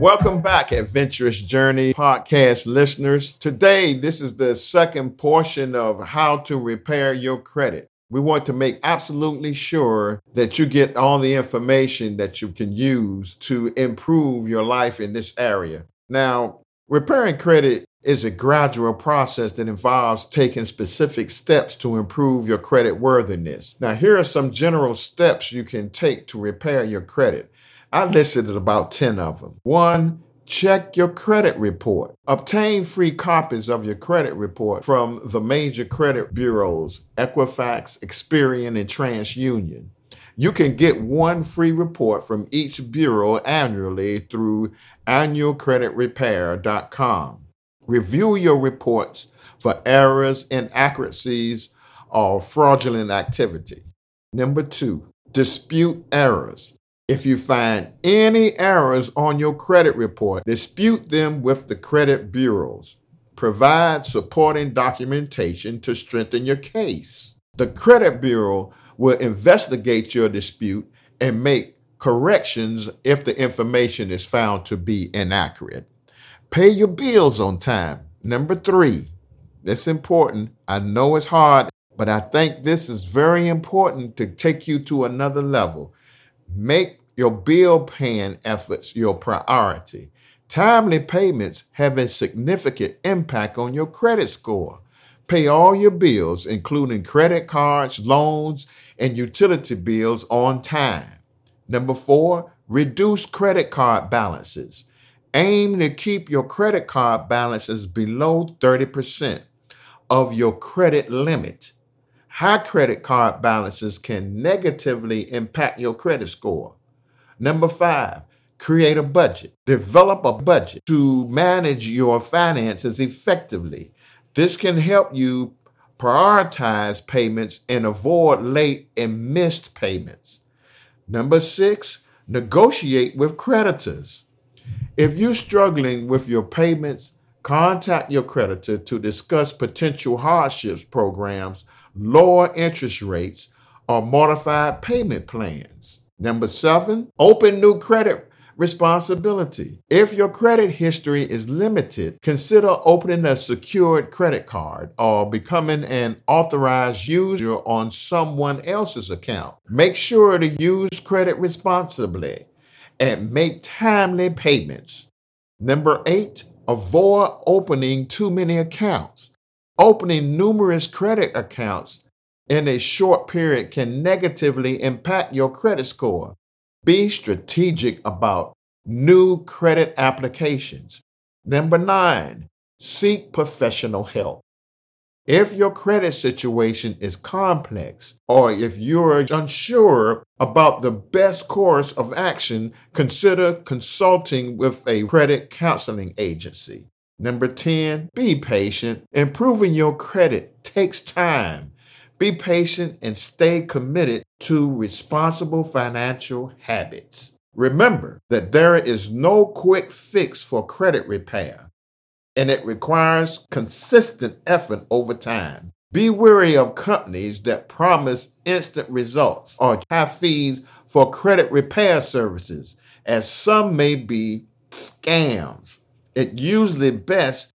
Welcome back, Adventurous Journey podcast listeners. Today, this is the second portion of how to repair your credit. We want to make absolutely sure that you get all the information that you can use to improve your life in this area. Now, repairing credit is a gradual process that involves taking specific steps to improve your credit worthiness. Now, here are some general steps you can take to repair your credit. I listed about 10 of them. One, check your credit report. Obtain free copies of your credit report from the major credit bureaus, Equifax, Experian, and TransUnion. You can get one free report from each bureau annually through annualcreditrepair.com. Review your reports for errors, inaccuracies, or fraudulent activity. Number two, dispute errors. If you find any errors on your credit report, dispute them with the credit bureaus. Provide supporting documentation to strengthen your case. The credit bureau will investigate your dispute and make corrections if the information is found to be inaccurate. Pay your bills on time. Number three, that's important. I know it's hard, but I think this is very important to take you to another level. Make your bill paying efforts your priority. Timely payments have a significant impact on your credit score. Pay all your bills, including credit cards, loans, and utility bills, on time. Number four, reduce credit card balances. Aim to keep your credit card balances below 30% of your credit limit. High credit card balances can negatively impact your credit score. Number five, create a budget. Develop a budget to manage your finances effectively. This can help you prioritize payments and avoid late and missed payments. Number six, negotiate with creditors. If you're struggling with your payments, contact your creditor to discuss potential hardships programs, lower interest rates, or modified payment plans. Number seven, open new credit responsibility. If your credit history is limited, consider opening a secured credit card or becoming an authorized user on someone else's account. Make sure to use credit responsibly and make timely payments. Number eight, avoid opening too many accounts. Opening numerous credit accounts in a short period can negatively impact your credit score. Be strategic about new credit applications. Number nine, seek professional help. If your credit situation is complex or if you're unsure about the best course of action, consider consulting with a credit counseling agency. Number 10, be patient. Improving your credit takes time. Be patient and stay committed to responsible financial habits. Remember that there is no quick fix for credit repair, and it requires consistent effort over time. Be wary of companies that promise instant results or have fees for credit repair services, as some may be scams. It's usually best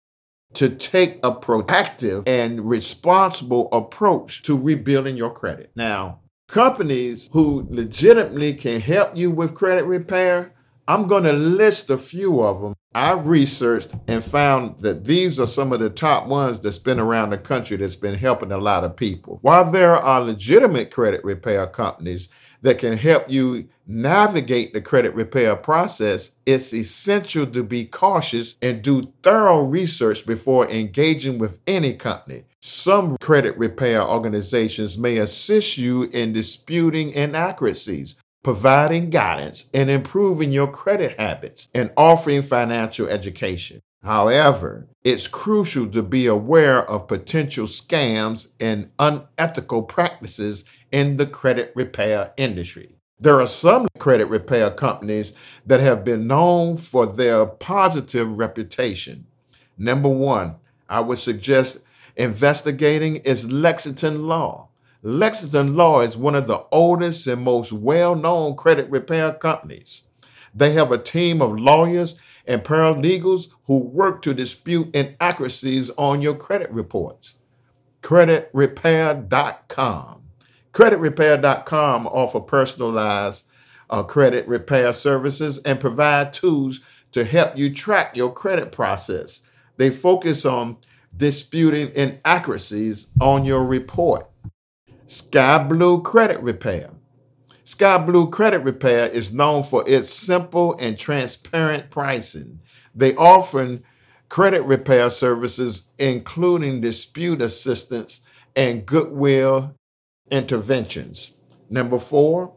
to take a proactive and responsible approach to rebuilding your credit. Now, companies who legitimately can help you with credit repair, I'm going to list a few of them. I researched and found that these are some of the top ones that's been around the country that's been helping a lot of people. While there are legitimate credit repair companies that can help you navigate the credit repair process, it's essential to be cautious and do thorough research before engaging with any company. Some credit repair organizations may assist you in disputing inaccuracies, providing guidance, and improving your credit habits and offering financial education. However, it's crucial to be aware of potential scams and unethical practices in the credit repair industry. There are some credit repair companies that have been known for their positive reputation. Number one, I would suggest investigating is Lexington Law. Lexington Law is one of the oldest and most well known credit repair companies. They have a team of lawyers and paralegals who work to dispute inaccuracies on your credit reports. CreditRepair.com. CreditRepair.com offer personalized uh, credit repair services and provide tools to help you track your credit process. They focus on disputing inaccuracies on your report. Sky Blue Credit Repair. Sky Blue Credit Repair is known for its simple and transparent pricing. They offer credit repair services, including dispute assistance and goodwill interventions. Number four,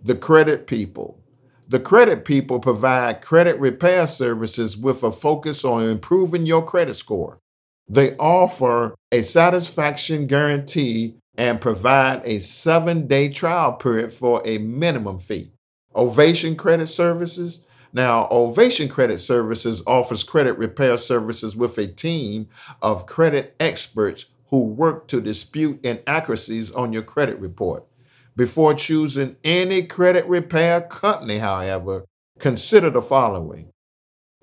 the credit people. The credit people provide credit repair services with a focus on improving your credit score. They offer a satisfaction guarantee and provide a seven day trial period for a minimum fee. Ovation Credit Services. Now, Ovation Credit Services offers credit repair services with a team of credit experts who work to dispute inaccuracies on your credit report. Before choosing any credit repair company, however, consider the following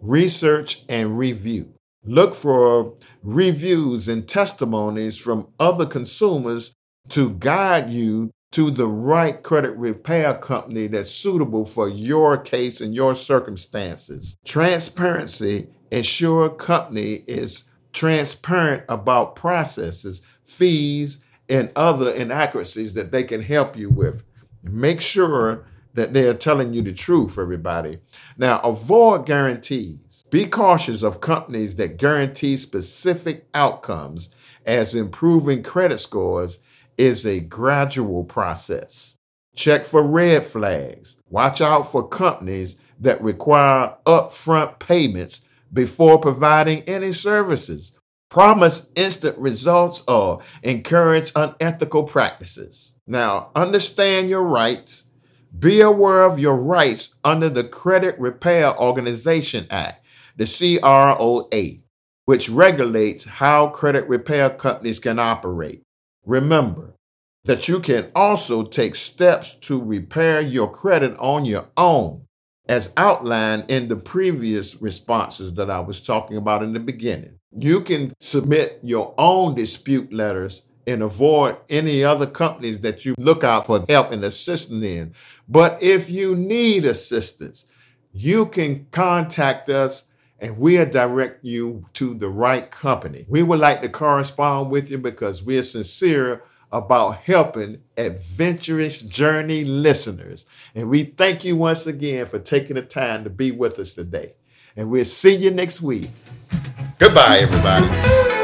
research and review. Look for reviews and testimonies from other consumers to guide you to the right credit repair company that's suitable for your case and your circumstances. Transparency ensure company is transparent about processes, fees, and other inaccuracies that they can help you with. Make sure that they are telling you the truth, everybody. Now, avoid guarantees. Be cautious of companies that guarantee specific outcomes, as improving credit scores is a gradual process. Check for red flags. Watch out for companies that require upfront payments before providing any services promise instant results or encourage unethical practices. Now, understand your rights. Be aware of your rights under the Credit Repair Organization Act, the CROA, which regulates how credit repair companies can operate. Remember that you can also take steps to repair your credit on your own, as outlined in the previous responses that I was talking about in the beginning. You can submit your own dispute letters and avoid any other companies that you look out for help and assistance in. But if you need assistance, you can contact us and we'll direct you to the right company. We would like to correspond with you because we're sincere about helping adventurous journey listeners. And we thank you once again for taking the time to be with us today. And we'll see you next week. Goodbye, everybody.